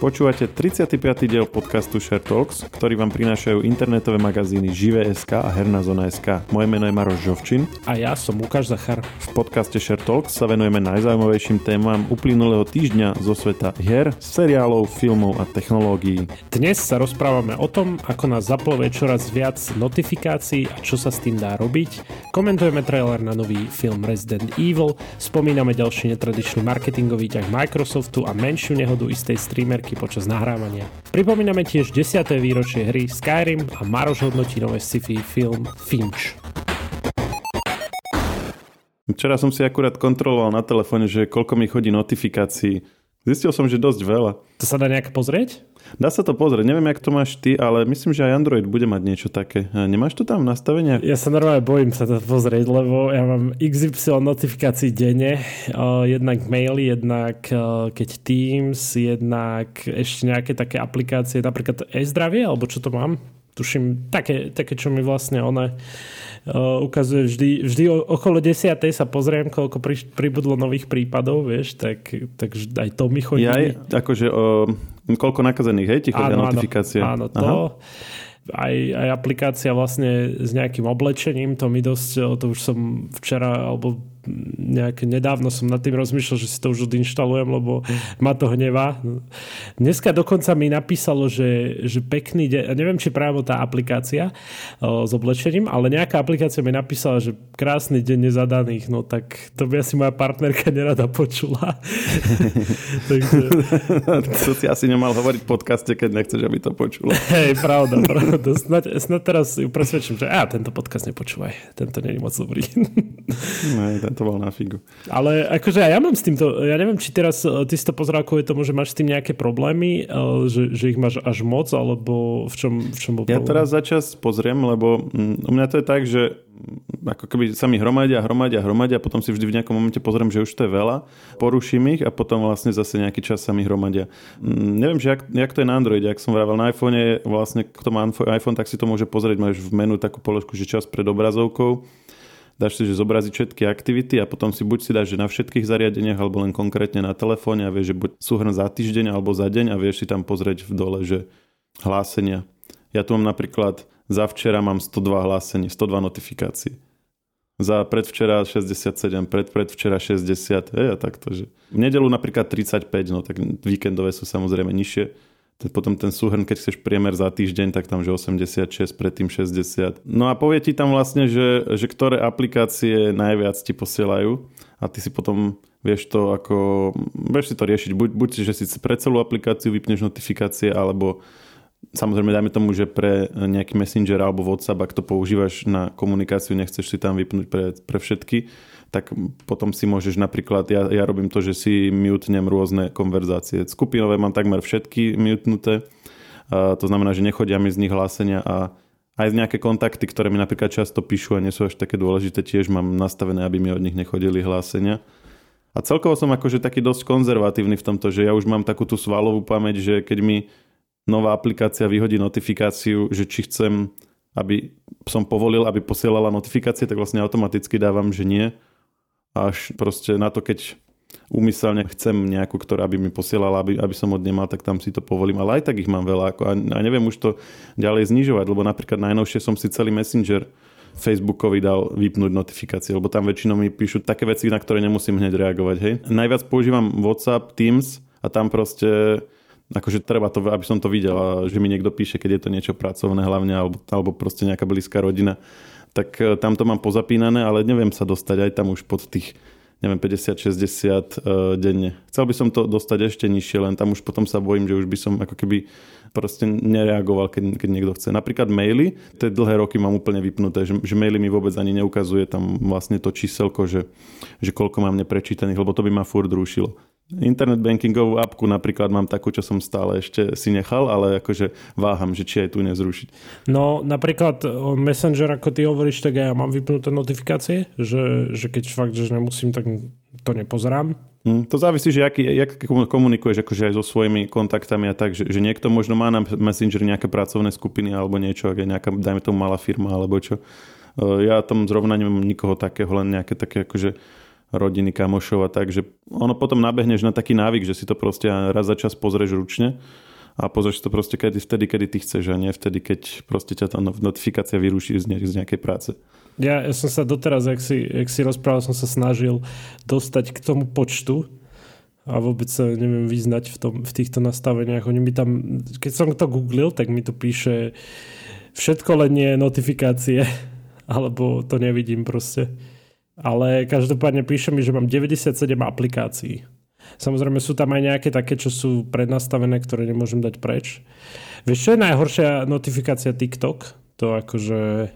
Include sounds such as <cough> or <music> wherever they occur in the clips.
Počúvate 35. diel podcastu Share Talks, ktorý vám prinášajú internetové magazíny Žive.sk a Herná zona.sk. Moje meno je Maroš Žovčin. A ja som Lukáš Zachar. V podcaste Share Talks sa venujeme najzaujímavejším témam uplynulého týždňa zo sveta hier, seriálov, filmov a technológií. Dnes sa rozprávame o tom, ako nás zaplove čoraz viac notifikácií a čo sa s tým dá robiť. Komentujeme trailer na nový film Resident Evil, spomíname ďalší netradičný marketingový ťah Microsoftu a menšiu nehodu istej streamerky novinky počas nahrávania. Pripomíname tiež 10. výročie hry Skyrim a Maroš hodnotí nové sci-fi film Finch. Včera som si akurát kontroloval na telefóne, že koľko mi chodí notifikácií. Zistil som, že dosť veľa. To sa dá nejak pozrieť? Dá sa to pozrieť, neviem, jak to máš ty, ale myslím, že aj Android bude mať niečo také. Nemáš to tam nastavenia? Ja sa normálne bojím sa to pozrieť, lebo ja mám XY notifikácií denne. Jednak maily, jednak keď Teams, jednak ešte nejaké také aplikácie, napríklad e-zdravie, alebo čo to mám? Tuším, také, také čo mi vlastne one ukazuje vždy, vždy okolo 10. sa pozriem, koľko pri, pribudlo nových prípadov, vieš, tak, tak aj to mi chodí. Ja, akože uh, koľko nakazených, hej, ti chodia notifikácie? Áno, to. Aha aj, aj aplikácia vlastne s nejakým oblečením, to mi dosť, to už som včera alebo nejaké nedávno som nad tým rozmýšľal, že si to už odinštalujem, lebo ma to hnevá. Dneska dokonca mi napísalo, že, že pekný deň, neviem, či práve tá aplikácia o, s oblečením, ale nejaká aplikácia mi napísala, že krásny deň nezadaných, no tak to by asi moja partnerka nerada počula. <laughs> Takže... <laughs> to si asi nemal hovoriť v podcaste, keď nechceš, aby to počula. <laughs> Hej, pravda, pravda. Snad, snad teraz ju presvedčím, že a, tento podcast nepočúvaj, tento není moc dobrý. no, to bol na figu. Ale akože ja mám s týmto, ja neviem, či teraz e, ty si to pozeral kvôli tomu, že máš s tým nejaké problémy, e, že, že ich máš až moc, alebo v čom, v čom bol Ja teraz začas pozriem, lebo mm, u mňa to je tak, že ako keby sa mi hromadia, hromadia, hromadia a potom si vždy v nejakom momente pozriem, že už to je veľa, poruším ich a potom vlastne zase nejaký čas sa mi hromadia. Mm, neviem, že jak, jak to je na Androide, ak som vravel na iPhone, vlastne kto má iPhone, tak si to môže pozrieť, máš v menu takú položku, že čas pred obrazovkou dáš si, že zobraziť všetky aktivity a potom si buď si dáš, že na všetkých zariadeniach alebo len konkrétne na telefóne a vieš, že buď súhrn za týždeň alebo za deň a vieš si tam pozrieť v dole, že hlásenia. Ja tu mám napríklad za včera mám 102 hlásení, 102 notifikácií. Za predvčera 67, pred predvčera 60, hej, a takto, že v nedelu napríklad 35, no tak víkendové sú samozrejme nižšie potom ten súhrn, keď chceš priemer za týždeň, tak tam že 86, predtým 60. No a povie ti tam vlastne, že, že ktoré aplikácie najviac ti posielajú a ty si potom vieš to ako, vieš si to riešiť, buď, buď že si pre celú aplikáciu vypneš notifikácie, alebo samozrejme dajme tomu, že pre nejaký messenger alebo WhatsApp, ak to používaš na komunikáciu, nechceš si tam vypnúť pre, pre všetky, tak potom si môžeš napríklad, ja, ja robím to, že si mutnem rôzne konverzácie. Skupinové mám takmer všetky mutnuté, a to znamená, že nechodia mi z nich hlásenia a aj nejaké kontakty, ktoré mi napríklad často píšu a nie sú až také dôležité, tiež mám nastavené, aby mi od nich nechodili hlásenia. A celkovo som akože taký dosť konzervatívny v tomto, že ja už mám takú tú svalovú pamäť, že keď mi nová aplikácia vyhodí notifikáciu, že či chcem, aby som povolil, aby posielala notifikácie, tak vlastne automaticky dávam, že nie až proste na to, keď úmyselne chcem nejakú, ktorá by mi posielala, aby, aby som od nemal, tak tam si to povolím. Ale aj tak ich mám veľa ako, a, a neviem už to ďalej znižovať, lebo napríklad najnovšie som si celý Messenger Facebookovi dal vypnúť notifikácie, lebo tam väčšinou mi píšu také veci, na ktoré nemusím hneď reagovať. Hej. Najviac používam WhatsApp, Teams a tam proste akože treba to, aby som to videl, že mi niekto píše, keď je to niečo pracovné hlavne, alebo, alebo proste nejaká blízka rodina tak e, tam to mám pozapínané, ale neviem sa dostať aj tam už pod tých neviem, 50-60 uh, e, denne. Chcel by som to dostať ešte nižšie, len tam už potom sa bojím, že už by som ako keby proste nereagoval, keď, keď niekto chce. Napríklad maily, tie dlhé roky mám úplne vypnuté, že, že maily mi vôbec ani neukazuje tam vlastne to číselko, že, že koľko mám neprečítaných, lebo to by ma furt rušilo. Internet bankingovú apku napríklad mám takú, čo som stále ešte si nechal, ale akože váham, že či aj tu nezrušiť. No napríklad Messenger, ako ty hovoríš, tak ja mám vypnuté notifikácie, že, že keď fakt, že nemusím, tak to nepozerám. Hmm, to závisí, že aký, jak komunikuješ akože aj so svojimi kontaktami a tak, že, že niekto možno má na Messenger nejaké pracovné skupiny alebo niečo, ak je nejaká, dajme tomu malá firma alebo čo. Ja tam zrovna nemám nikoho takého, len nejaké také akože rodiny, kamošov a tak, že ono potom nabehneš na taký návyk, že si to proste raz za čas pozrieš ručne a pozrieš to proste kedy, vtedy, kedy ty chceš a nie vtedy, keď proste ťa tá notifikácia vyruší z, z nejakej práce. Ja, ja som sa doteraz, jak si, jak si rozprával, som sa snažil dostať k tomu počtu a vôbec sa neviem vyznať v, tom, v týchto nastaveniach. Oni mi tam, keď som to googlil, tak mi to píše všetko len nie notifikácie, <laughs> alebo to nevidím proste. Ale každopádne píše mi, že mám 97 aplikácií. Samozrejme sú tam aj nejaké také, čo sú prednastavené, ktoré nemôžem dať preč. Vieš, čo je najhoršia notifikácia TikTok? To akože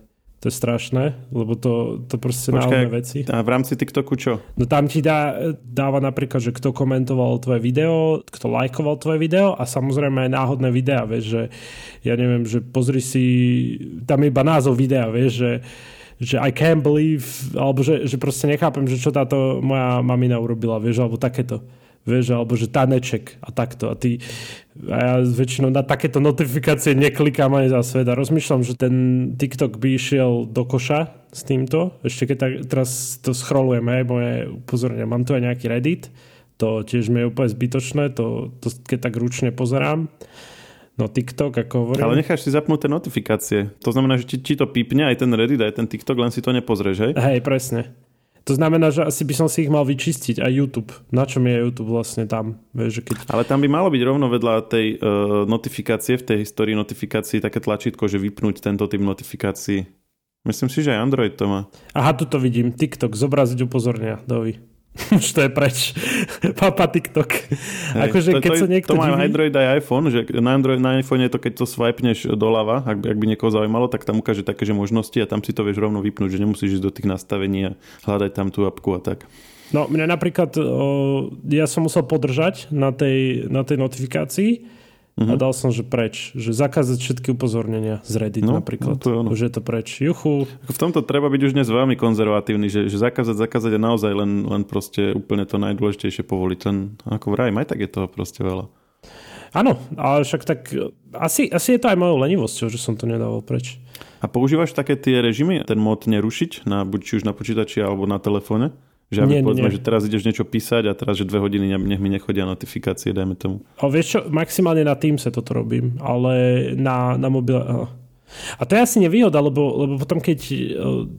to je strašné, lebo to, to proste Počkaj, veci. A v rámci TikToku čo? No tam ti dá, dáva napríklad, že kto komentoval tvoje video, kto lajkoval tvoje video a samozrejme aj náhodné videá, vieš, že ja neviem, že pozri si, tam je iba názov videa, vieš, že že I can't believe, alebo že, že proste nechápem, že čo táto moja mamina urobila, vieš, alebo takéto vieš, alebo že taneček a takto. A, ty, a ja väčšinou na takéto notifikácie neklikám ani za svet a rozmýšľam, že ten TikTok by išiel do koša s týmto. Ešte keď tak, teraz to scrollujem, aj moje upozornenia. Mám tu aj nejaký Reddit, to tiež mi je úplne zbytočné, to, to keď tak ručne pozerám. No TikTok, ako hovorím. Ale necháš si zapnúť notifikácie. To znamená, že ti, ti to pípne aj ten Reddit, aj ten TikTok, len si to nepozrieš, hej? Hej, presne. To znamená, že asi by som si ich mal vyčistiť aj YouTube. Na čom je YouTube vlastne tam? Vieš, že keď... Ale tam by malo byť rovno vedľa tej uh, notifikácie, v tej histórii notifikácií také tlačítko, že vypnúť tento typ notifikácií. Myslím si, že aj Android to má. Aha, tu to vidím. TikTok, zobraziť upozornia. Dovi. <laughs> Už to je preč. <laughs> Papa TikTok. Hej, akože to, keď to, sa niekto to má Android aj iPhone, že na, Android, na iPhone je to, keď to swipeneš doľava, ak, ak by niekoho zaujímalo, tak tam ukáže také, že možnosti a tam si to vieš rovno vypnúť, že nemusíš ísť do tých nastavení a hľadať tam tú apku a tak. No, mňa napríklad, o, ja som musel podržať na tej, na tej notifikácii Uh-huh. A dal som, že preč. Že zakázať všetky upozornenia z Reddit no, napríklad. No, to je ono. Už je to preč. Juchu. V tomto treba byť už dnes veľmi konzervatívny, že, že zakázať, zakázať je naozaj len, len proste úplne to najdôležitejšie povoliť. Len ako vraj, aj tak je toho proste veľa. Áno, ale však tak asi, asi je to aj mojou lenivosťou, že som to nedával preč. A používaš také tie režimy, ten mod nerušiť, na, buď či už na počítači alebo na telefóne? Že aby nie, povedzme, nie. že teraz ideš niečo písať a teraz, že dve hodiny nech mi nechodia notifikácie, dajme tomu. A vieš čo, maximálne na sa toto robím, ale na, na mobile... A to je asi nevýhoda, lebo, lebo potom keď e,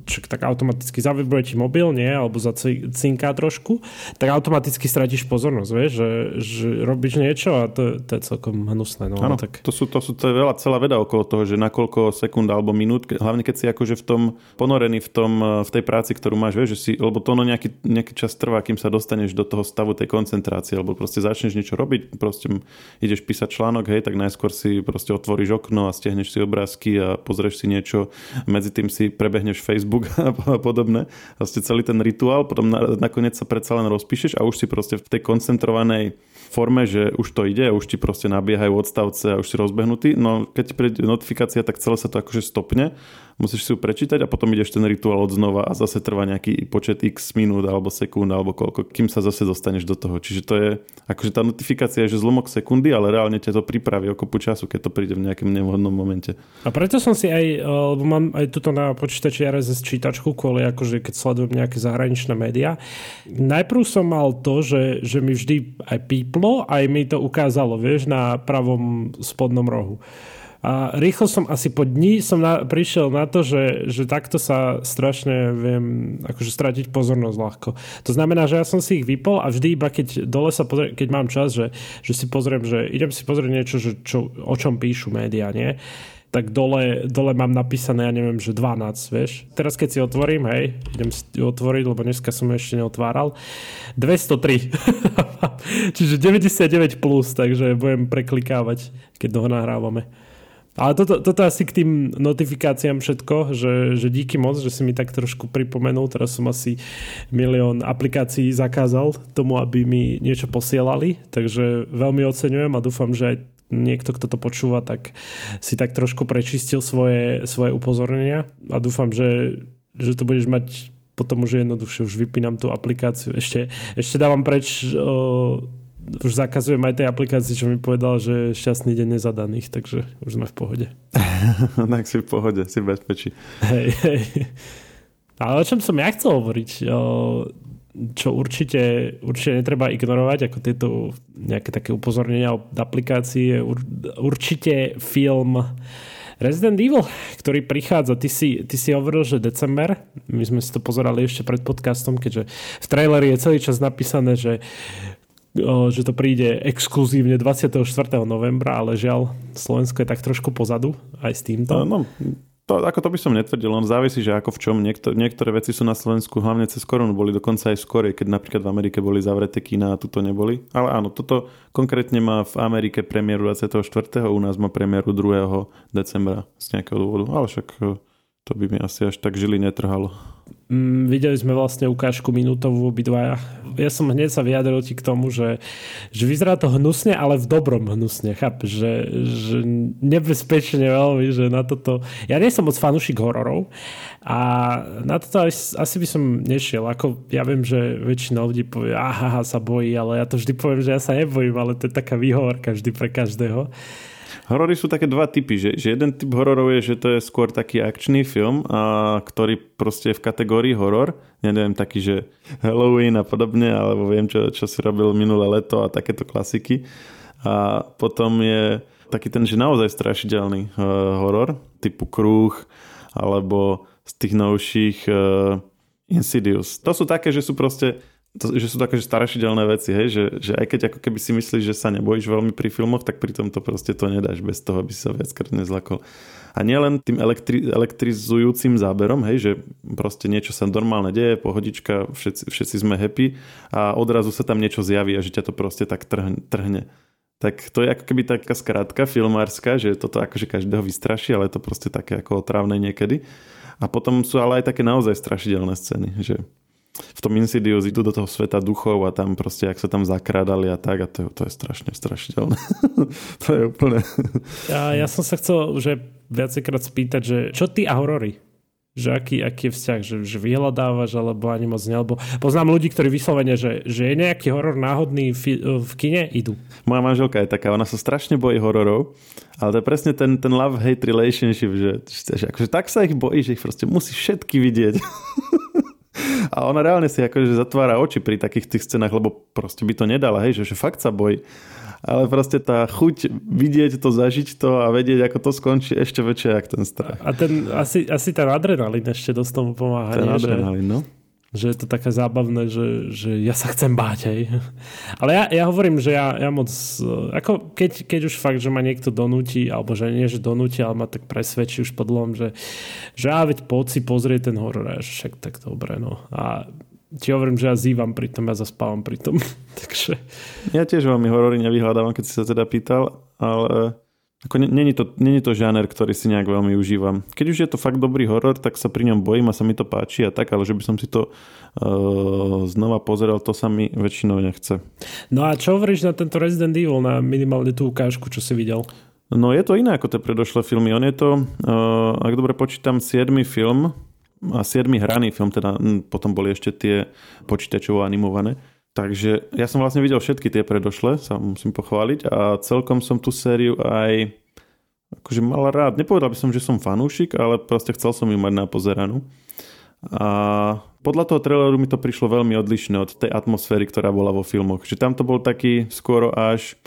čak, tak automaticky zavibruje ti mobil, nie, alebo zacinká trošku, tak automaticky stratíš pozornosť, vieš, že, že robíš niečo a to, to je celkom hnusné. No, ano, tak... to, sú, to, sú, to je veľa celá veda okolo toho, že na koľko sekúnd alebo minút, hlavne keď si akože v tom ponorený v, tom, e, v tej práci, ktorú máš, vieš, že si, lebo to ono nejaký, nejaký čas trvá, kým sa dostaneš do toho stavu tej koncentrácie, alebo proste začneš niečo robiť, proste ideš písať článok, hej, tak najskôr si proste otvoríš okno a stiahneš si obrázky a pozrieš si niečo, medzi tým si prebehneš Facebook a podobné. Vlastne celý ten rituál, potom nakoniec sa predsa len rozpíšeš a už si proste v tej koncentrovanej forme, že už to ide a už ti proste nabiehajú odstavce a už si rozbehnutý. No keď ti príde notifikácia, tak celé sa to akože stopne musíš si ju prečítať a potom ideš ten rituál od znova a zase trvá nejaký počet x minút alebo sekúnd alebo koľko, kým sa zase dostaneš do toho. Čiže to je, akože tá notifikácia je že zlomok sekundy, ale reálne ťa to pripraví o kopu času, keď to príde v nejakom nevhodnom momente. A preto som si aj, lebo mám aj tuto na počítači RSS čítačku, kvôli akože keď sledujem nejaké zahraničné médiá. Najprv som mal to, že, že mi vždy aj píplo, aj mi to ukázalo, vieš, na pravom spodnom rohu. A rýchlo som asi po dní som na, prišiel na to, že, že takto sa strašne viem akože stratiť pozornosť ľahko. To znamená, že ja som si ich vypol a vždy iba keď dole sa pozriem, keď mám čas, že, že si pozriem, že idem si pozrieť niečo, že čo, o čom píšu médiá, nie? tak dole, dole mám napísané, ja neviem, že 12, vieš. Teraz keď si otvorím, hej, idem si otvoriť, lebo dneska som ešte neotváral, 203. <laughs> Čiže 99 plus, takže budem preklikávať, keď toho nahrávame. Ale toto, toto asi k tým notifikáciám všetko, že, že díky moc, že si mi tak trošku pripomenul, teraz som asi milión aplikácií zakázal tomu, aby mi niečo posielali, takže veľmi oceňujem a dúfam, že aj niekto, kto to počúva, tak si tak trošku prečistil svoje, svoje upozornenia a dúfam, že, že to budeš mať potom už jednoduchšie, už vypínam tú aplikáciu. Ešte, ešte dávam preč o, už zakazujem aj tej aplikácii, čo mi povedal, že šťastný deň nezadaných, takže už sme v pohode. <laughs> tak si v pohode, si v bezpečí. Hej, hej. Ale o čom som ja chcel hovoriť? Čo určite, určite netreba ignorovať, ako tieto nejaké také upozornenia od aplikácie, určite film Resident Evil, ktorý prichádza, ty si, ty si hovoril, že december, my sme si to pozerali ešte pred podcastom, keďže v traileri je celý čas napísané, že že to príde exkluzívne 24. novembra, ale žiaľ, Slovensko je tak trošku pozadu aj s týmto. No, to, ako to by som netvrdil, len závisí, že ako v čom. Niektor, niektoré veci sú na Slovensku, hlavne cez koronu, boli dokonca aj skôr, keď napríklad v Amerike boli zavreté kína a tuto neboli. Ale áno, toto konkrétne má v Amerike premiéru 24. u nás má premiéru 2. decembra z nejakého dôvodu. Ale však eh, to by mi asi až tak žili netrhalo. Mm, videli sme vlastne ukážku minútovú obidvaja. Ja som hneď sa vyjadril ti k tomu, že, že vyzerá to hnusne, ale v dobrom hnusne, chápeš? Že, že nebezpečne veľmi, že na toto... Ja nie som moc fanúšik hororov a na toto asi, asi by som nešiel. Ako ja viem, že väčšina ľudí povie, aha, sa bojí, ale ja to vždy poviem, že ja sa nebojím, ale to je taká výhovorka vždy pre každého. Horory sú také dva typy, že, že jeden typ hororov je, že to je skôr taký akčný film, a, ktorý proste je v kategórii horor. Ja neviem, taký, že Halloween a podobne, alebo viem, čo, čo si robil minulé leto a takéto klasiky. A potom je taký ten, že naozaj strašidelný uh, horor, typu Krúh, alebo z tých novších uh, Insidious. To sú také, že sú proste to, že sú také že strašidelné veci, hej? Že, že aj keď ako keby si myslíš, že sa nebojíš veľmi pri filmoch, tak pri tom to proste to nedáš bez toho, aby si sa viackrát nezlakol. A nielen tým elektri- elektrizujúcim záberom, hej, že proste niečo sa normálne deje, pohodička, všetci, všetci sme happy a odrazu sa tam niečo zjaví a že ťa to proste tak trhne. Tak to je ako keby taká skrátka filmárska, že toto akože každého vystraší, ale je to proste také ako otrávne niekedy. A potom sú ale aj také naozaj strašidelné scény, že v tom Insidious idú do toho sveta duchov a tam proste, ak sa tam zakrádali a tak a to, to je strašne strašidelné. <laughs> to je úplne... ja, ja som sa chcel že viacejkrát spýtať, že čo ty a horory? Že aký, aký je vzťah, že, že vyhľadávaš alebo ani moc ne, alebo poznám ľudí, ktorí vyslovene, že, že je nejaký horor náhodný v, v kine, idú. Moja manželka je taká, ona sa strašne bojí hororov, ale to je presne ten, ten love-hate relationship, že, že akože tak sa ich bojí, že ich proste musí všetky vidieť. <laughs> A ona reálne si akože zatvára oči pri takých tých scénach, lebo proste by to nedala, hej, že, že fakt sa bojí. Ale proste tá chuť vidieť to, zažiť to a vedieť, ako to skončí, ešte väčšia, jak ten strach. A ten, asi, asi ten adrenalín ešte dosť tomu pomáha. Ten nie? adrenalín, no že je to také zábavné, že, že ja sa chcem báť, hej. <laughs> Ale ja, ja hovorím, že ja, ja moc, ako keď, keď už fakt, že ma niekto donúti, alebo že nie, že donúti, ale ma tak presvedčí už podľom, že, že ja veď poď si pozrieť ten horor, a však tak dobre, no. A ti hovorím, že ja zývam pri tom, ja zaspávam pri tom. <laughs> Takže... Ja tiež veľmi horory nevyhľadávam, keď si sa teda pýtal, ale ako není to, není to žáner, ktorý si nejak veľmi užívam. Keď už je to fakt dobrý horor, tak sa pri ňom bojím a sa mi to páči a tak, ale že by som si to uh, znova pozeral, to sa mi väčšinou nechce. No a čo hovoríš na tento Resident Evil, na minimálne tú ukážku, čo si videl? No je to iné ako tie predošlé filmy. On je to, uh, ak dobre počítam, 7. film a 7. hraný film, teda hm, potom boli ešte tie počítačovo animované. Takže ja som vlastne videl všetky tie predošle, sa musím pochváliť a celkom som tú sériu aj akože mal rád. Nepovedal by som, že som fanúšik, ale proste chcel som ju mať na pozeranú. A podľa toho traileru mi to prišlo veľmi odlišné od tej atmosféry, ktorá bola vo filmoch. Že tam to bol taký skoro až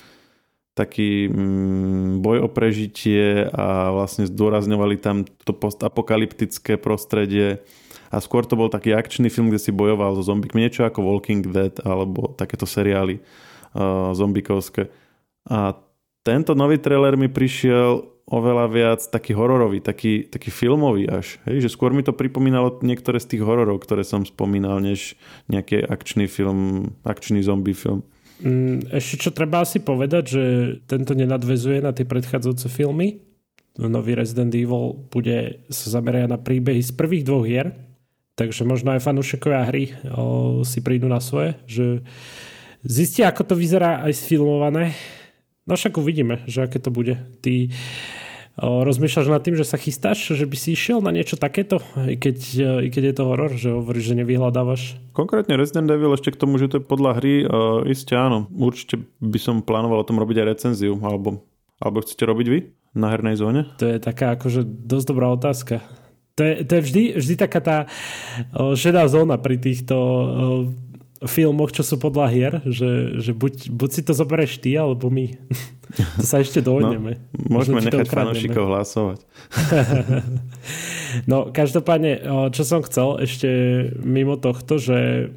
taký mm, boj o prežitie a vlastne zdôrazňovali tam to postapokalyptické prostredie a skôr to bol taký akčný film, kde si bojoval so zombikmi, niečo ako Walking Dead alebo takéto seriály uh, zombikovské. A tento nový trailer mi prišiel oveľa viac taký hororový, taký, taký filmový až. Hej? Že skôr mi to pripomínalo niektoré z tých hororov, ktoré som spomínal, než nejaký akčný film, akčný zombie film. Mm, ešte čo treba asi povedať, že tento nenadvezuje na tie predchádzajúce filmy. Nový Resident Evil bude sa zamerať na príbehy z prvých dvoch hier, Takže možno aj fanúšikovia hry o, si prídu na svoje, že zistia, ako to vyzerá aj sfilmované. No však uvidíme, že aké to bude. O, rozmýšľaš nad tým, že sa chystáš, že by si išiel na niečo takéto, i keď, i keď je to horor, že hovoríš, že nevyhľadávaš? Konkrétne Resident Evil ešte k tomu, že to je podľa hry, uh, isté áno. Určite by som plánoval o tom robiť aj recenziu, alebo, alebo chcete robiť vy na hernej zóne? To je taká akože dosť dobrá otázka. To je, to je vždy, vždy taká tá šedá zóna pri týchto filmoch, čo sú podľa hier, že, že buď, buď si to zoberieš ty, alebo my. to sa ešte dohodneme. No, môžeme nechať fanúšikov hlasovať. no, každopádne, čo som chcel ešte mimo tohto, že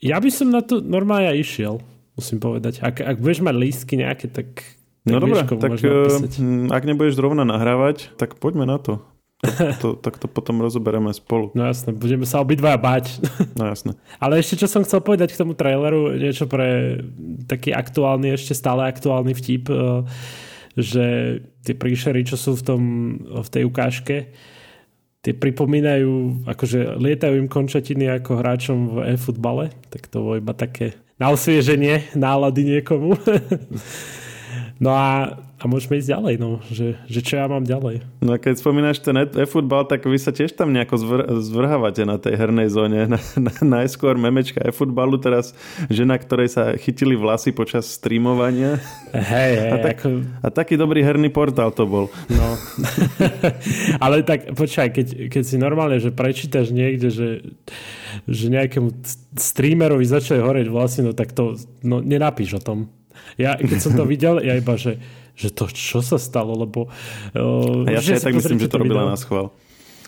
ja by som na to normálne aj išiel, musím povedať. Ak, ak budeš mať lístky nejaké, tak, tak No dobré, tak uh, ak nebudeš zrovna nahrávať, tak poďme na to. <laughs> to, tak to potom rozoberieme spolu. No jasné, budeme sa obidva bať. No jasné. <laughs> Ale ešte čo som chcel povedať k tomu traileru, niečo pre taký aktuálny, ešte stále aktuálny vtip, eh, že tie príšery, čo sú v, tom, v tej ukážke, tie pripomínajú, akože lietajú im končatiny ako hráčom v e-futbale, tak to bolo iba také na osvieženie nálady niekomu. <laughs> no a a môžeme ísť ďalej, no, že, že čo ja mám ďalej. No a keď spomínaš ten e-futbal, tak vy sa tiež tam nejako zvr- zvrhávate na tej hernej zóne. Na, na, najskôr memečka e-futbalu, teraz žena, ktorej sa chytili vlasy počas streamovania. Hej, hej. A, tak, ako... a taký dobrý herný portál to bol. No. <laughs> Ale tak počkaj, keď, keď si normálne, že prečítaš niekde, že že nejakému streamerovi začali horeť vlasy, no tak to no, nenapíš o tom. Ja, keď som to <laughs> videl, ja iba, že že to čo sa stalo, lebo... Uh, ja si aj tak myslím, že to robila na schvál.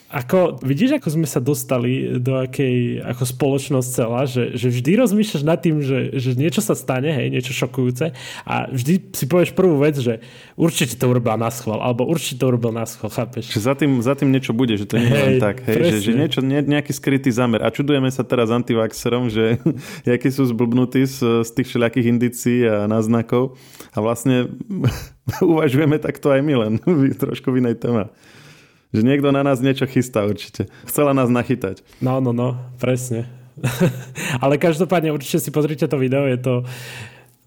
Ako, vidíš, ako sme sa dostali do akej, ako spoločnosť celá, že, že vždy rozmýšľaš nad tým, že, že niečo sa stane, hej, niečo šokujúce a vždy si povieš prvú vec, že určite to urobila na schvál, alebo určite to urobil na schvál, chápeš? Že za tým, za tým niečo bude, že to nie je len tak, hej, že, že niečo, nie, nejaký skrytý zámer. A čudujeme sa teraz antivaxerom, že <laughs> jakí sú zblbnutí z, z tých všelijakých indícií a náznakov a vlastne <laughs> uvažujeme takto aj my, len <laughs> trošku v inej téme. Že niekto na nás niečo chystá určite. Chcela nás nachytať. No, no, no, presne. <laughs> Ale každopádne určite si pozrite to video, je to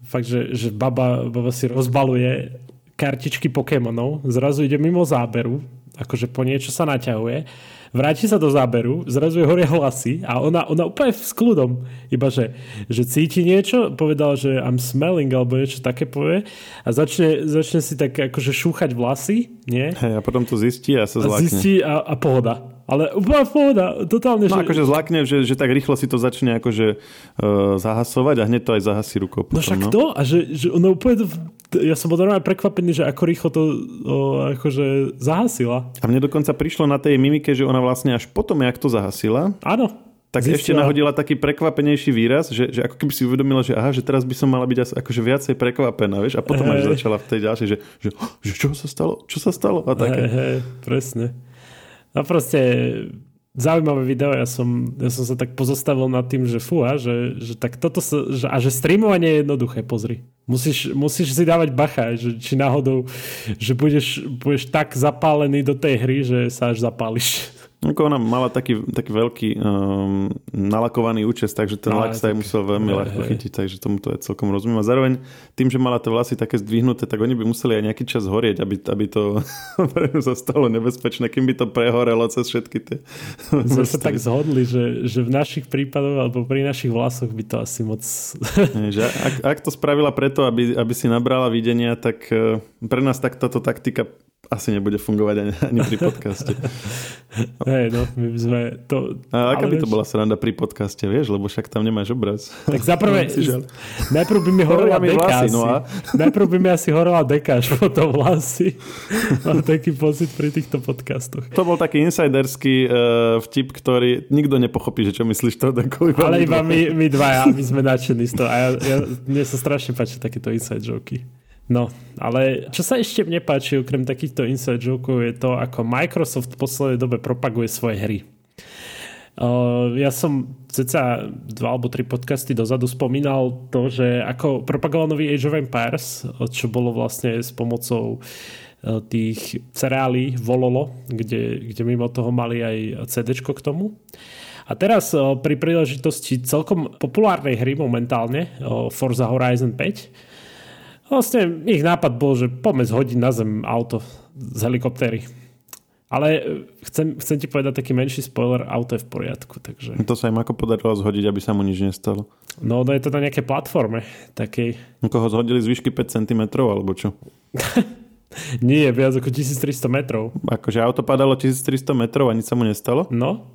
fakt, že, že baba, baba si rozbaluje kartičky Pokémonov, zrazu ide mimo záberu, akože po niečo sa naťahuje vráti sa do záberu, zrazu je horia hlasy a ona, ona úplne s kľudom, iba že, že cíti niečo, povedal, že I'm smelling alebo niečo také povie a začne, začne si tak akože šúchať vlasy, nie? Hey, a potom to zistí a sa zlakne. A zistí a, a pohoda. Ale úplne pohoda, totálne. No že... akože zlakne, že, že tak rýchlo si to začne akože uh, zahasovať a hneď to aj zahasí rukou. No potom, no však no. to a že, že ona úplne ja som bol normálne prekvapený, že ako rýchlo to o, akože zahasila. A mne dokonca prišlo na tej mimike, že ona vlastne až potom, jak to zahasila, Áno. Tak Zistila. ešte nahodila taký prekvapenejší výraz, že, že ako keby si uvedomila, že aha, že teraz by som mala byť asi, akože viacej prekvapená, vieš, a potom hey. až začala v tej ďalšej, že, že, že čo sa stalo, čo sa stalo a také. Hey, hey, presne. No proste zaujímavé video, ja som, ja som sa tak pozostavil nad tým, že fúha, že, že tak toto sa, že, a že streamovanie je jednoduché, pozri. Musíš, musíš si dávať bacha, že či náhodou, že budeš, budeš tak zapálený do tej hry, že sa až zapáliš. Ako ona mala taký, taký veľký um, nalakovaný účes, takže ten no, lak sa aj musel veľmi ľahko chytiť, takže tomu to je celkom rozumiem. A zároveň tým, že mala tie vlasy také zdvihnuté, tak oni by museli aj nejaký čas horieť, aby, aby to <laughs> sa stalo nebezpečné, kým by to prehorelo cez všetky tie... Sme sa tak zhodli, že, že v našich prípadoch alebo pri našich vlasoch by to asi moc... že ak, ak to spravila preto, aby, aby si nabrala videnia, tak eh, pre nás tak táto taktika asi nebude fungovať ani, ani pri podcaste. <laughs> Hej, no, my sme to... A aká by to bola sranda pri podcaste, vieš, lebo však tam nemáš obraz. Tak zaprvé, <laughs> <laughs> najprv by mi horela deka vlasy, no a? Najprv by mi asi horela deka, až potom vlasy. Mám taký pocit pri týchto podcastoch. To bol taký insiderský uh, vtip, ktorý nikto nepochopí, že čo myslíš to dekou. Iba Ale iba my, my dvaja, my sme nadšení z toho. A ja, ja, mne sa strašne páči takéto inside joky. No, ale čo sa ešte mne páči, okrem takýchto inside jokeov, je to, ako Microsoft v poslednej dobe propaguje svoje hry. Ja som ceca dva alebo tri podcasty dozadu spomínal to, že ako propagoval nový Age of Empires, čo bolo vlastne s pomocou tých cereálí Vololo, kde, kde mimo toho mali aj CD k tomu. A teraz pri príležitosti celkom populárnej hry momentálne, Forza Horizon 5, Vlastne ich nápad bol, že poďme zhodiť na zem auto z helikoptéry. Ale e, chcem, chcem ti povedať taký menší spoiler, auto je v poriadku. Takže... To sa im ako podarilo zhodiť, aby sa mu nič nestalo? No, no je to na nejaké platforme. Takej... Ako ho zhodili z výšky 5 cm, alebo čo? <laughs> Nie, viac ako 1300 metrov. Akože auto padalo 1300 metrov a nič sa mu nestalo? No,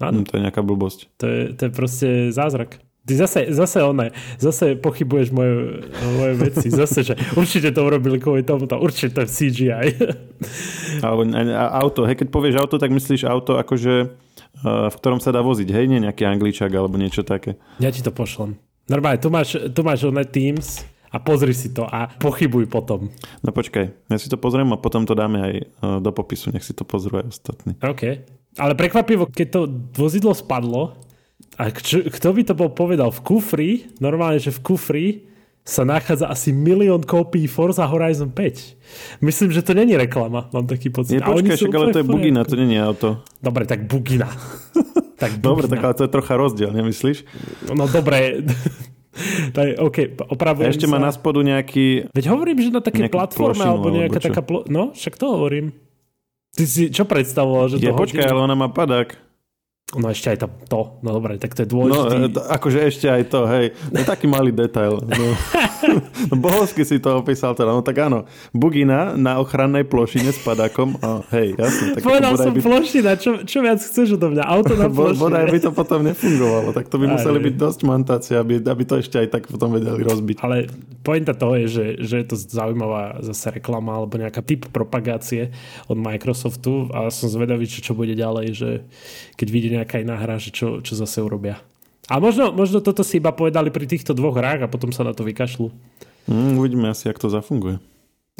áno. Hm, to je nejaká blbosť. To je, to je proste zázrak. Ty zase, zase one, zase pochybuješ moje, moje veci, zase, že určite to urobili kvôli tomuto, určite to je CGI. <laughs> Alebo auto, hej, keď povieš auto, tak myslíš auto akože, v ktorom sa dá voziť, hej, nie nejaký angličák alebo niečo také. Ja ti to pošlem. Normálne, tu máš, tu máš one Teams a pozri si to a pochybuj potom. No počkaj, ja si to pozriem a potom to dáme aj do popisu, nech si to pozrú aj ostatní. OK. Ale prekvapivo, keď to vozidlo spadlo, a kto, kto by to bol povedal? V kufri, normálne, že v kufri sa nachádza asi milión kópií Forza Horizon 5. Myslím, že to není reklama, mám taký pocit. Nie, počkaj, však, ale to je bugina, to není auto. Dobre, tak bugina. <laughs> tak bugina. Dobre, tak ale to je trocha rozdiel, nemyslíš? No dobre, <laughs> tak, OK, opravujem Ešte sa. má na spodu nejaký... Veď hovorím, že na také platforme alebo nejaká alebo taká... Plo... No, však to hovorím. Ty si čo predstavoval, že Je, to počkaj, ale ona má padák. No ešte aj to, to. No dobre, tak to je dôležité. No, akože ešte aj to, hej. No taký malý detail. <laughs> No. no bohovsky si to opísal teda. No tak áno, bugina na ochrannej plošine s padákom. Oh, hej, jasne. Tak Povedal som by... plošina, čo, čo viac chceš odo mňa? Auto na <laughs> plošine. Bodaj by to potom nefungovalo. Tak to by museli byť dosť montácie, aby, aby to ešte aj tak potom vedeli rozbiť. Ale pointa toho je, že, že je to zaujímavá zase reklama alebo nejaká typ propagácie od Microsoftu a som zvedavý, čo, čo bude ďalej, že keď vidí nejaká iná hra, že čo, čo zase urobia. A možno, možno toto si iba povedali pri týchto dvoch hrách a potom sa na to vykašľú. Mm, uvidíme asi, ak to zafunguje.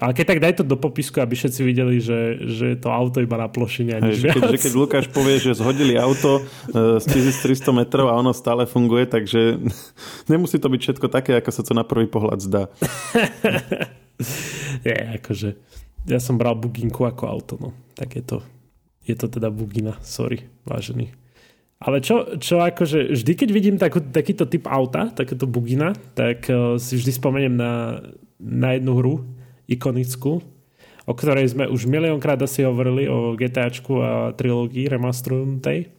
Ale keď tak daj to do popisku, aby všetci videli, že, že je to auto iba na plošine. Hej, že, keď, keď Lukáš povie, že zhodili auto e, z 1300 metrov a ono stále funguje, takže <laughs> nemusí to byť všetko také, ako sa to na prvý pohľad zdá. <laughs> je, akože ja som bral buginku ako auto, no. Tak je to, je to teda bugina, sorry, vážený. Ale čo, čo akože vždy, keď vidím takú, takýto typ auta, takéto bugina, tak uh, si vždy spomeniem na, na jednu hru, ikonickú, o ktorej sme už miliónkrát asi hovorili, o GTAčku a trilógii remasterujúcej.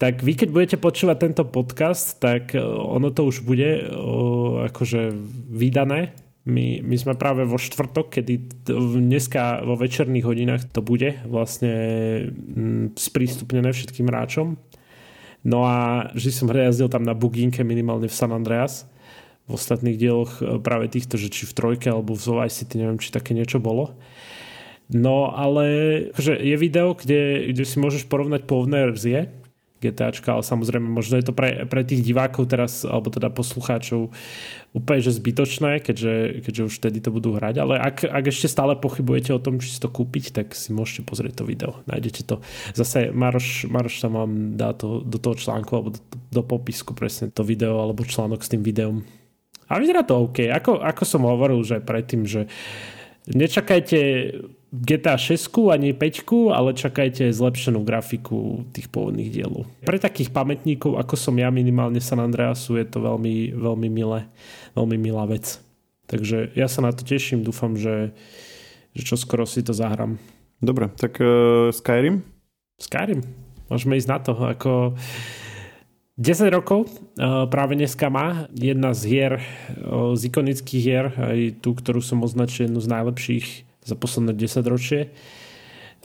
Tak vy, keď budete počúvať tento podcast, tak uh, ono to už bude uh, akože vydané. My, my sme práve vo štvrtok, kedy dneska vo večerných hodinách to bude vlastne mm, sprístupnené všetkým hráčom No a vždy som jazdil tam na buginke minimálne v San Andreas. V ostatných dieloch e, práve týchto, že či v trojke alebo v Vice City, neviem, či také niečo bolo. No ale že je video, kde, kde si môžeš porovnať pôvodné verzie GTAčka, ale samozrejme možno je to pre, pre tých divákov teraz, alebo teda poslucháčov úplne že zbytočné, keďže, keďže už vtedy to budú hrať, ale ak, ak ešte stále pochybujete o tom, či si to kúpiť, tak si môžete pozrieť to video. Nájdete to. Zase Maroš, Maroš tam vám dá to do toho článku alebo do, do popisku presne to video alebo článok s tým videom. A vyzerá to OK. Ako, ako som hovoril aj predtým, že nečakajte GTA 6 ani 5, ale čakajte zlepšenú grafiku tých pôvodných dielov. Pre takých pamätníkov, ako som ja minimálne San Andreasu, je to veľmi, veľmi milé, veľmi milá vec. Takže ja sa na to teším, dúfam, že, že čo skoro si to zahrám. Dobre, tak uh, Skyrim? Skyrim. Môžeme ísť na to. Ako 10 rokov uh, práve dneska má jedna z hier, uh, z ikonických hier, aj tú, ktorú som označil jednu z najlepších za posledné 10 ročie.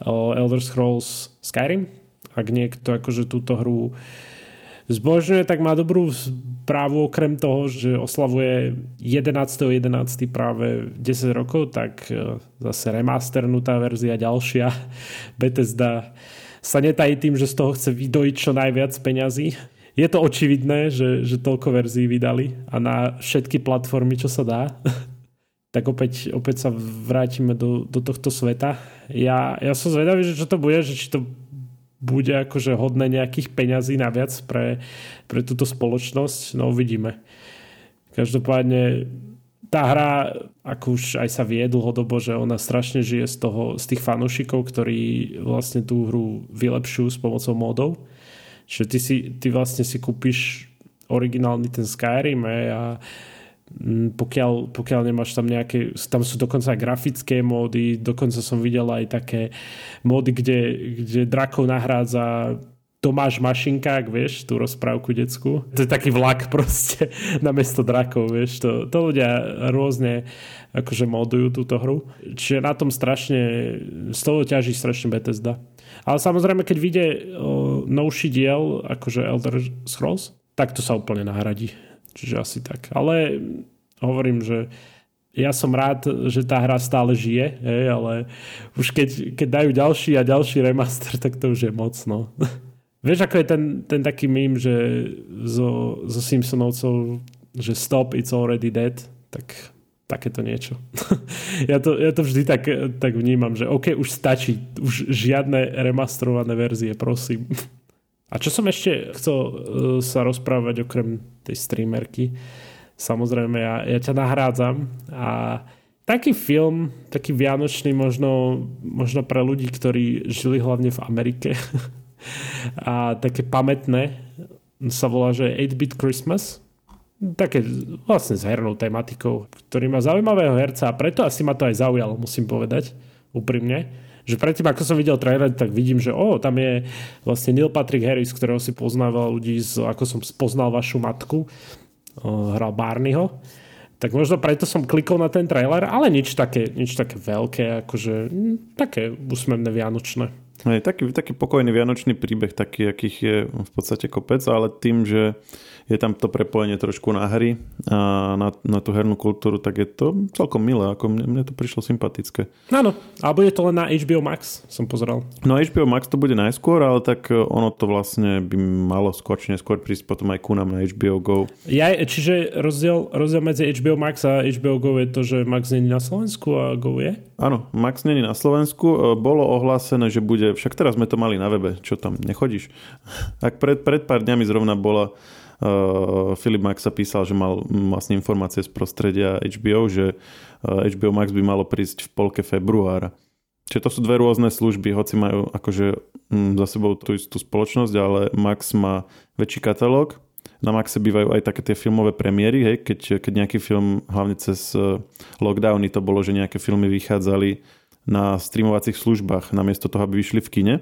Elder Scrolls Skyrim. Ak niekto akože túto hru zbožňuje, tak má dobrú správu okrem toho, že oslavuje 11.11. 11. práve 10 rokov, tak e, zase remasternutá verzia ďalšia <laughs> Bethesda sa netají tým, že z toho chce vydojiť čo najviac peňazí. Je to očividné, že, že toľko verzií vydali a na všetky platformy, čo sa dá. <laughs> tak opäť, opäť sa vrátime do, do tohto sveta. Ja, ja som zvedavý, že čo to bude, že či to bude akože hodné nejakých peňazí naviac pre, pre túto spoločnosť. No uvidíme. Každopádne tá hra, ako už aj sa vie dlhodobo, že ona strašne žije z, toho, z tých fanúšikov, ktorí vlastne tú hru vylepšujú s pomocou módov. Čiže ty, si, ty vlastne si kúpiš originálny ten Skyrim a pokiaľ, pokiaľ nemáš tam nejaké, tam sú dokonca aj grafické módy, dokonca som videl aj také módy, kde, kde drakov nahrádza Tomáš Mašinkák, vieš, tú rozprávku detskú. To je taký vlak <laughs> proste na mesto drakov, vieš. To, to ľudia rôzne akože modujú túto hru. Čiže na tom strašne, z toho ťaží strašne Bethesda. Ale samozrejme, keď vyjde novší diel, akože Elder Scrolls, tak to sa úplne nahradí Čiže asi tak. Ale hovorím, že ja som rád, že tá hra stále žije, hej, ale už keď, keď dajú ďalší a ďalší remaster, tak to už je moc, no. <laughs> Vieš, ako je ten, ten taký mím, že zo, zo Simpsonovcov, že stop, it's already dead, tak takéto niečo. <laughs> ja, to, ja to vždy tak, tak vnímam, že OK, už stačí, už žiadne remasterované verzie, prosím. <laughs> A čo som ešte chcel uh, sa rozprávať okrem tej streamerky, samozrejme ja, ja ťa nahrádzam a taký film, taký vianočný možno, možno pre ľudí, ktorí žili hlavne v Amerike <laughs> a také pamätné sa volá, že 8-bit Christmas také vlastne s hernou tematikou, ktorý má zaujímavého herca a preto asi ma to aj zaujalo, musím povedať úprimne. Že predtým, ako som videl trailer, tak vidím, že o, tam je vlastne Neil Patrick Harris, ktorého si poznával ľudí, z, ako som spoznal vašu matku hral Barneyho. Tak možno preto som klikol na ten trailer, ale nič také, nič také veľké, akože hm, také úsmevné vianočné. Je taký, taký pokojný vianočný príbeh, taký, akých je v podstate kopec, ale tým, že je tam to prepojenie trošku na hry a na, na tú hernú kultúru, tak je to celkom milé, ako mne, mne to prišlo sympatické. Áno, a bude to len na HBO Max, som pozeral. No HBO Max to bude najskôr, ale tak e, ono to vlastne by malo skôr či neskôr prísť potom aj ku nám na HBO Go. Ja, čiže rozdiel, rozdiel medzi HBO Max a HBO Go je to, že Max není na Slovensku a Go je? Áno, Max není na Slovensku. E, bolo ohlásené, že bude, však teraz sme to mali na webe, čo tam, nechodíš? <laughs> Ak pred, pred pár dňami zrovna bola Filip Max sa písal, že mal vlastne informácie z prostredia HBO, že uh, eh, HBO Max by malo prísť v polke februára. Čiže to sú dve rôzne služby, hoci majú akože m, za sebou tú istú spoločnosť, ale Max má väčší katalóg. Na Maxe bývajú aj také tie filmové premiéry, hej, keď, keď nejaký film, hlavne cez uh, lockdowny to bolo, že nejaké filmy vychádzali na streamovacích službách namiesto toho, aby vyšli v kine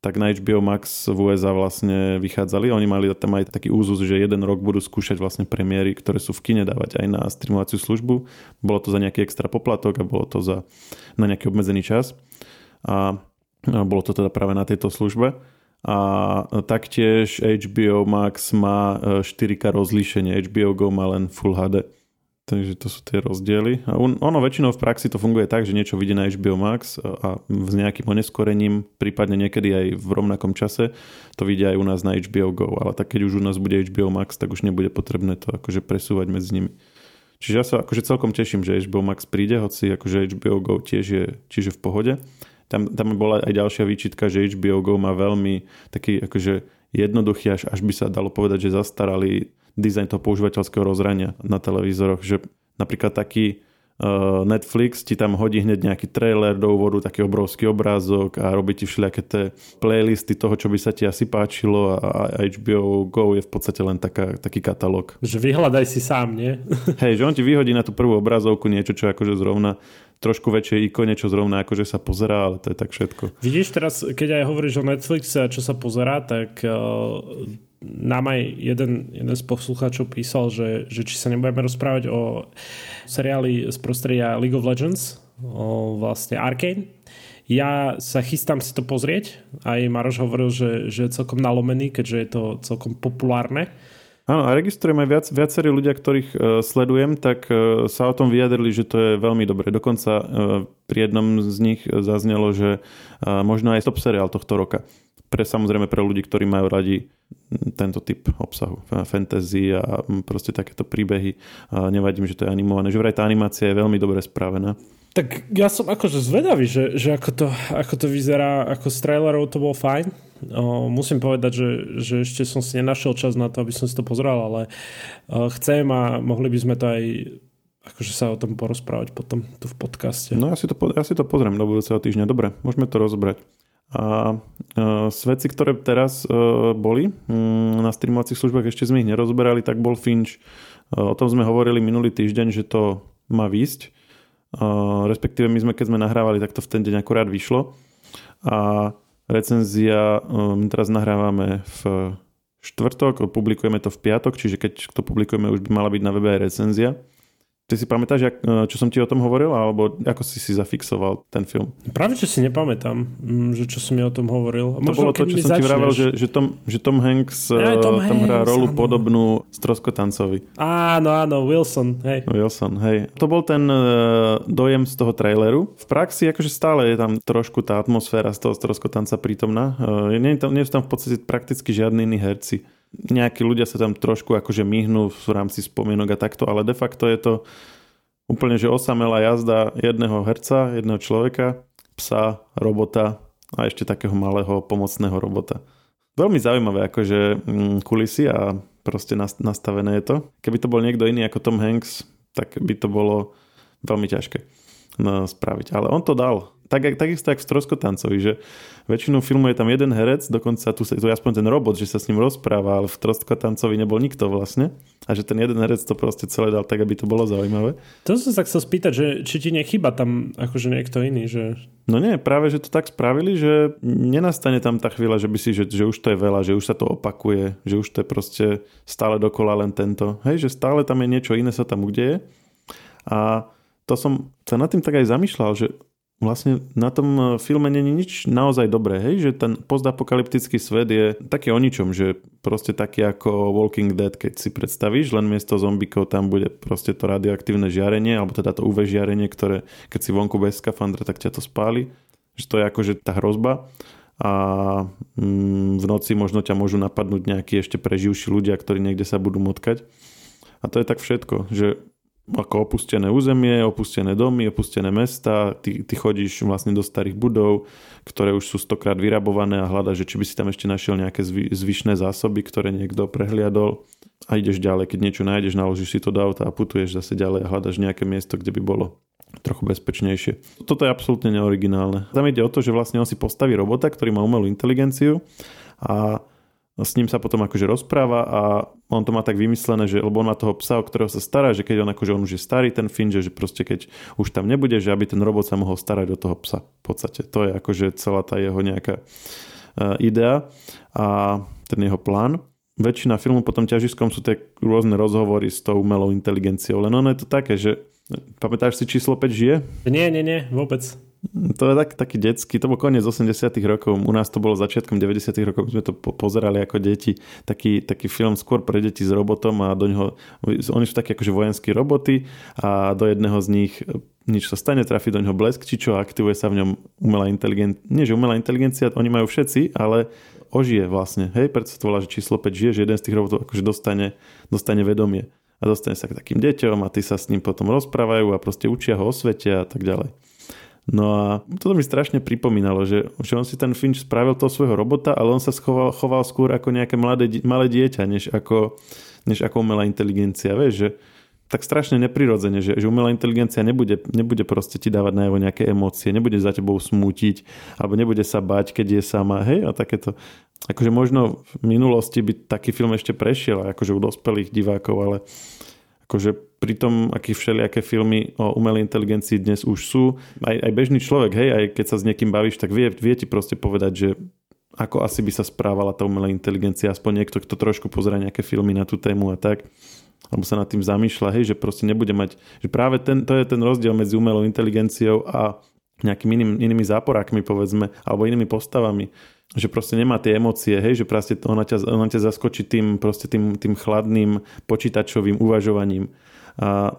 tak na HBO Max v USA vlastne vychádzali. Oni mali tam aj taký úzus, že jeden rok budú skúšať vlastne premiéry, ktoré sú v kine dávať aj na streamovaciu službu. Bolo to za nejaký extra poplatok a bolo to za, na nejaký obmedzený čas. A, a bolo to teda práve na tejto službe. A taktiež HBO Max má 4K e, rozlíšenie, HBO Go má len Full HD. Takže to sú tie rozdiely. A ono väčšinou v praxi to funguje tak, že niečo vidie na HBO Max a s nejakým oneskorením, prípadne niekedy aj v rovnakom čase, to vidia aj u nás na HBO Go. Ale tak keď už u nás bude HBO Max, tak už nebude potrebné to akože presúvať medzi nimi. Čiže ja sa akože celkom teším, že HBO Max príde, hoci akože HBO Go tiež je, tiež je v pohode. Tam, tam bola aj ďalšia výčitka, že HBO Go má veľmi taký akože jednoduchý, až, až by sa dalo povedať, že zastarali dizajn toho používateľského rozhrania na televízoroch, že napríklad taký uh, Netflix ti tam hodí hneď nejaký trailer do úvodu, taký obrovský obrázok a robí ti všelijaké tie playlisty toho, čo by sa ti asi páčilo a HBO Go je v podstate len taká, taký katalóg. Že vyhľadaj si sám, nie? Hej, že on ti vyhodí na tú prvú obrazovku niečo, čo akože zrovna trošku väčšie ikone, čo zrovna akože sa pozerá, ale to je tak všetko. Vidíš teraz, keď aj hovoríš o Netflixe a čo sa pozerá, tak uh, nám aj jeden, jeden z poslucháčov písal, že, že či sa nebudeme rozprávať o seriáli z prostredia League of Legends, o vlastne Arkane. Ja sa chystám si to pozrieť. Aj Maroš hovoril, že, že je celkom nalomený, keďže je to celkom populárne. Áno, a registrujem aj viac, viacerí ľudia, ktorých uh, sledujem, tak uh, sa o tom vyjadrili, že to je veľmi dobre. Dokonca uh, pri jednom z nich zaznelo, že uh, možno aj top seriál tohto roka. Pre, samozrejme pre ľudí, ktorí majú radi tento typ obsahu, fantasy a proste takéto príbehy. A nevadím, že to je animované. Že vraj tá animácia je veľmi dobre spravená. Tak ja som akože zvedavý, že, že ako, to, ako to vyzerá, ako z trailerov to bol fajn. O, musím povedať, že, že ešte som si nenašiel čas na to, aby som si to pozrel, ale o, chcem a mohli by sme to aj akože sa o tom porozprávať potom tu v podcaste. No ja si to, ja si to pozriem do budúceho týždňa. Dobre, môžeme to rozbrať. A z veci, ktoré teraz boli mm, na streamovacích službách, ešte sme ich nerozberali, tak bol Finch. O tom sme hovorili minulý týždeň, že to má výsť. Respektíve my sme, keď sme nahrávali, tak to v ten deň akurát vyšlo. A recenzia, my teraz nahrávame v štvrtok, publikujeme to v piatok, čiže keď to publikujeme, už by mala byť na webe aj recenzia. Ty si pamätáš, jak, e, čo som ti o tom hovoril, alebo ako si si zafixoval ten film? Práve, že si nepamätám, mm, že čo som mi o tom hovoril. To Možno, bolo to, čo som začneš... ti vravel, že, že, Tom, že Tom Hanks ja, Tom tam Hanks, hrá rolu áno. podobnú Stroskotancovi. Áno, áno, Wilson, hej. Wilson, hej. To bol ten uh, dojem z toho traileru. V praxi akože stále je tam trošku tá atmosféra z toho Stroskotanca prítomná. Nie, nie sú tam v podstate prakticky žiadni iní herci nejakí ľudia sa tam trošku akože myhnú v rámci spomienok a takto, ale de facto je to úplne, že osamelá jazda jedného herca, jedného človeka, psa, robota a ešte takého malého pomocného robota. Veľmi zaujímavé akože mm, kulisy a proste nastavené je to. Keby to bol niekto iný ako Tom Hanks, tak by to bolo veľmi ťažké no, spraviť. Ale on to dal tak, takisto jak v Troskotancovi, že väčšinu filmu je tam jeden herec, dokonca tu, tu je aspoň ten robot, že sa s ním rozpráva, ale v Troskotancovi nebol nikto vlastne. A že ten jeden herec to proste celé dal tak, aby to bolo zaujímavé. To som sa chcel spýtať, že či ti nechyba tam akože niekto iný, že... No nie, práve, že to tak spravili, že nenastane tam tá chvíľa, že by si, že, že už to je veľa, že už sa to opakuje, že už to je proste stále dokola len tento. Hej, že stále tam je niečo iné sa tam udeje. A to som sa nad tým tak aj zamýšľal, že vlastne na tom e, filme není nič naozaj dobré, hej? že ten postapokalyptický svet je taký o ničom, že proste taký ako Walking Dead, keď si predstavíš, len miesto zombikov tam bude proste to radioaktívne žiarenie, alebo teda to UV žiarenie, ktoré keď si vonku bez skafandra, tak ťa to spáli, že to je akože tá hrozba a mm, v noci možno ťa môžu napadnúť nejakí ešte preživší ľudia, ktorí niekde sa budú motkať. A to je tak všetko, že ako opustené územie, opustené domy, opustené mesta, ty, ty chodíš vlastne do starých budov, ktoré už sú stokrát vyrabované a hľadaš, že či by si tam ešte našiel nejaké zvy, zvyšné zásoby, ktoré niekto prehliadol a ideš ďalej. Keď niečo nájdeš, naložíš si to do auta a putuješ zase ďalej a hľadaš nejaké miesto, kde by bolo trochu bezpečnejšie. Toto je absolútne neoriginálne. Tam ide o to, že vlastne on si postaví robota, ktorý má umelú inteligenciu a s ním sa potom akože rozpráva a on to má tak vymyslené, že lebo on má toho psa, o ktorého sa stará, že keď on akože on už je starý ten Finn, že, proste keď už tam nebude, že aby ten robot sa mohol starať o toho psa. V podstate to je akože celá tá jeho nejaká uh, idea a ten jeho plán. Väčšina filmu potom ťažiskom sú tie rôzne rozhovory s tou umelou inteligenciou, len ono je to také, že pamätáš si číslo 5 žije? Nie, nie, nie, vôbec. To je tak, taký detský, to bol koniec 80 rokov, u nás to bolo začiatkom 90 rokov, sme to po- pozerali ako deti, taký, taký film skôr pre deti s robotom a do neho, oni sú takí akože vojenskí roboty a do jedného z nich nič sa stane, trafí do neho blesk, či čo, aktivuje sa v ňom umelá inteligencia, nie že umelá inteligencia, oni majú všetci, ale ožije vlastne, hej, preto sa to volá, že číslo 5 žije, že jeden z tých robotov akože dostane, dostane vedomie a dostane sa k takým deťom a tí sa s ním potom rozprávajú a proste učia ho o svete a tak ďalej. No a toto mi strašne pripomínalo, že, že on si ten Finch spravil toho svojho robota, ale on sa schoval, choval skôr ako nejaké mladé, malé dieťa, než ako, než ako umelá inteligencia. Vieš, že tak strašne neprirodzene, že, že umelá inteligencia nebude, nebude proste ti dávať najavo nejaké emócie, nebude za tebou smútiť, alebo nebude sa bať, keď je sama, hej, a takéto. Akože možno v minulosti by taký film ešte prešiel, akože u dospelých divákov, ale akože pri tom, aký všelijaké filmy o umelej inteligencii dnes už sú, aj, aj bežný človek, hej, aj keď sa s niekým bavíš, tak vie, vie ti proste povedať, že ako asi by sa správala tá umelá inteligencia, aspoň niekto, kto trošku pozera nejaké filmy na tú tému a tak, alebo sa nad tým zamýšľa, hej, že proste nebude mať, že práve ten, to je ten rozdiel medzi umelou inteligenciou a nejakými inými, inými záporákmi, povedzme, alebo inými postavami že proste nemá tie emócie, hej, že proste ona ťa, ona ťa zaskočí tým, proste tým, tým chladným počítačovým uvažovaním. A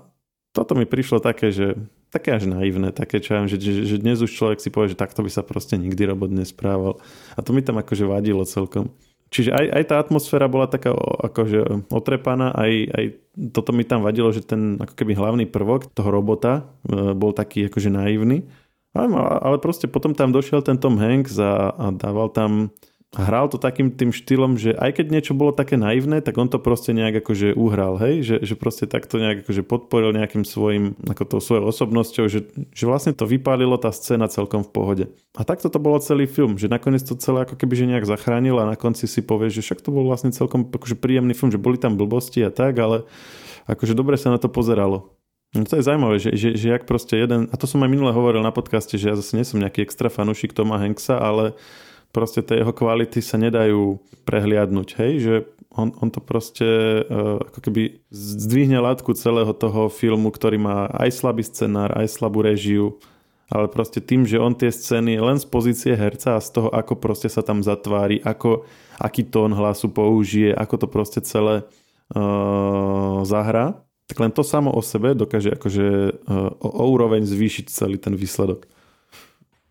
toto mi prišlo také, že také až naivné, také čo že, že, že dnes už človek si povie, že takto by sa proste nikdy robot nesprával. A to mi tam akože vadilo celkom. Čiže aj, aj tá atmosféra bola taká akože otrepaná, aj, aj toto mi tam vadilo, že ten ako keby hlavný prvok toho robota e, bol taký akože naivný. Ale, proste potom tam došiel ten Tom Hanks a, a dával tam hral to takým tým štýlom, že aj keď niečo bolo také naivné, tak on to proste nejak akože uhral, hej, že, že proste takto nejak akože podporil nejakým svojim, ako to svojou osobnosťou, že, že vlastne to vypálilo tá scéna celkom v pohode. A takto to bolo celý film, že nakoniec to celé ako keby že nejak zachránil a na konci si povie, že však to bol vlastne celkom akože príjemný film, že boli tam blbosti a tak, ale akože dobre sa na to pozeralo. No to je zaujímavé, že, že, že jak proste jeden, a to som aj minule hovoril na podcaste, že ja zase nie som nejaký extra fanúšik Toma Hanksa, ale proste tie jeho kvality sa nedajú prehliadnúť, hej, že on, on to proste uh, ako keby zdvihne látku celého toho filmu, ktorý má aj slabý scenár, aj slabú režiu, ale proste tým, že on tie scény len z pozície herca a z toho, ako proste sa tam zatvári, ako, aký tón hlasu použije, ako to proste celé uh, zahra, tak len to samo o sebe dokáže akože uh, o, o úroveň zvýšiť celý ten výsledok.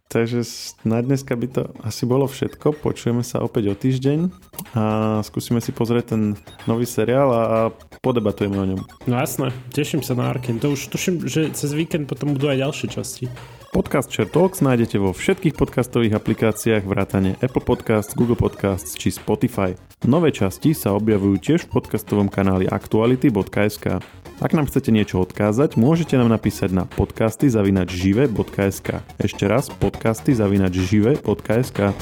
Takže na dneska by to asi bolo všetko. Počujeme sa opäť o týždeň a skúsime si pozrieť ten nový seriál a podebatujeme o ňom. No jasné, teším sa na Arkin. To už tuším, že cez víkend potom budú aj ďalšie časti. Podcast Share Talks nájdete vo všetkých podcastových aplikáciách vrátane Apple Podcasts, Google Podcasts či Spotify. Nové časti sa objavujú tiež v podcastovom kanáli aktuality.sk. Ak nám chcete niečo odkázať, môžete nám napísať na podcasty zavinačžive.sk. Ešte raz podcasty zavinačžive.sk.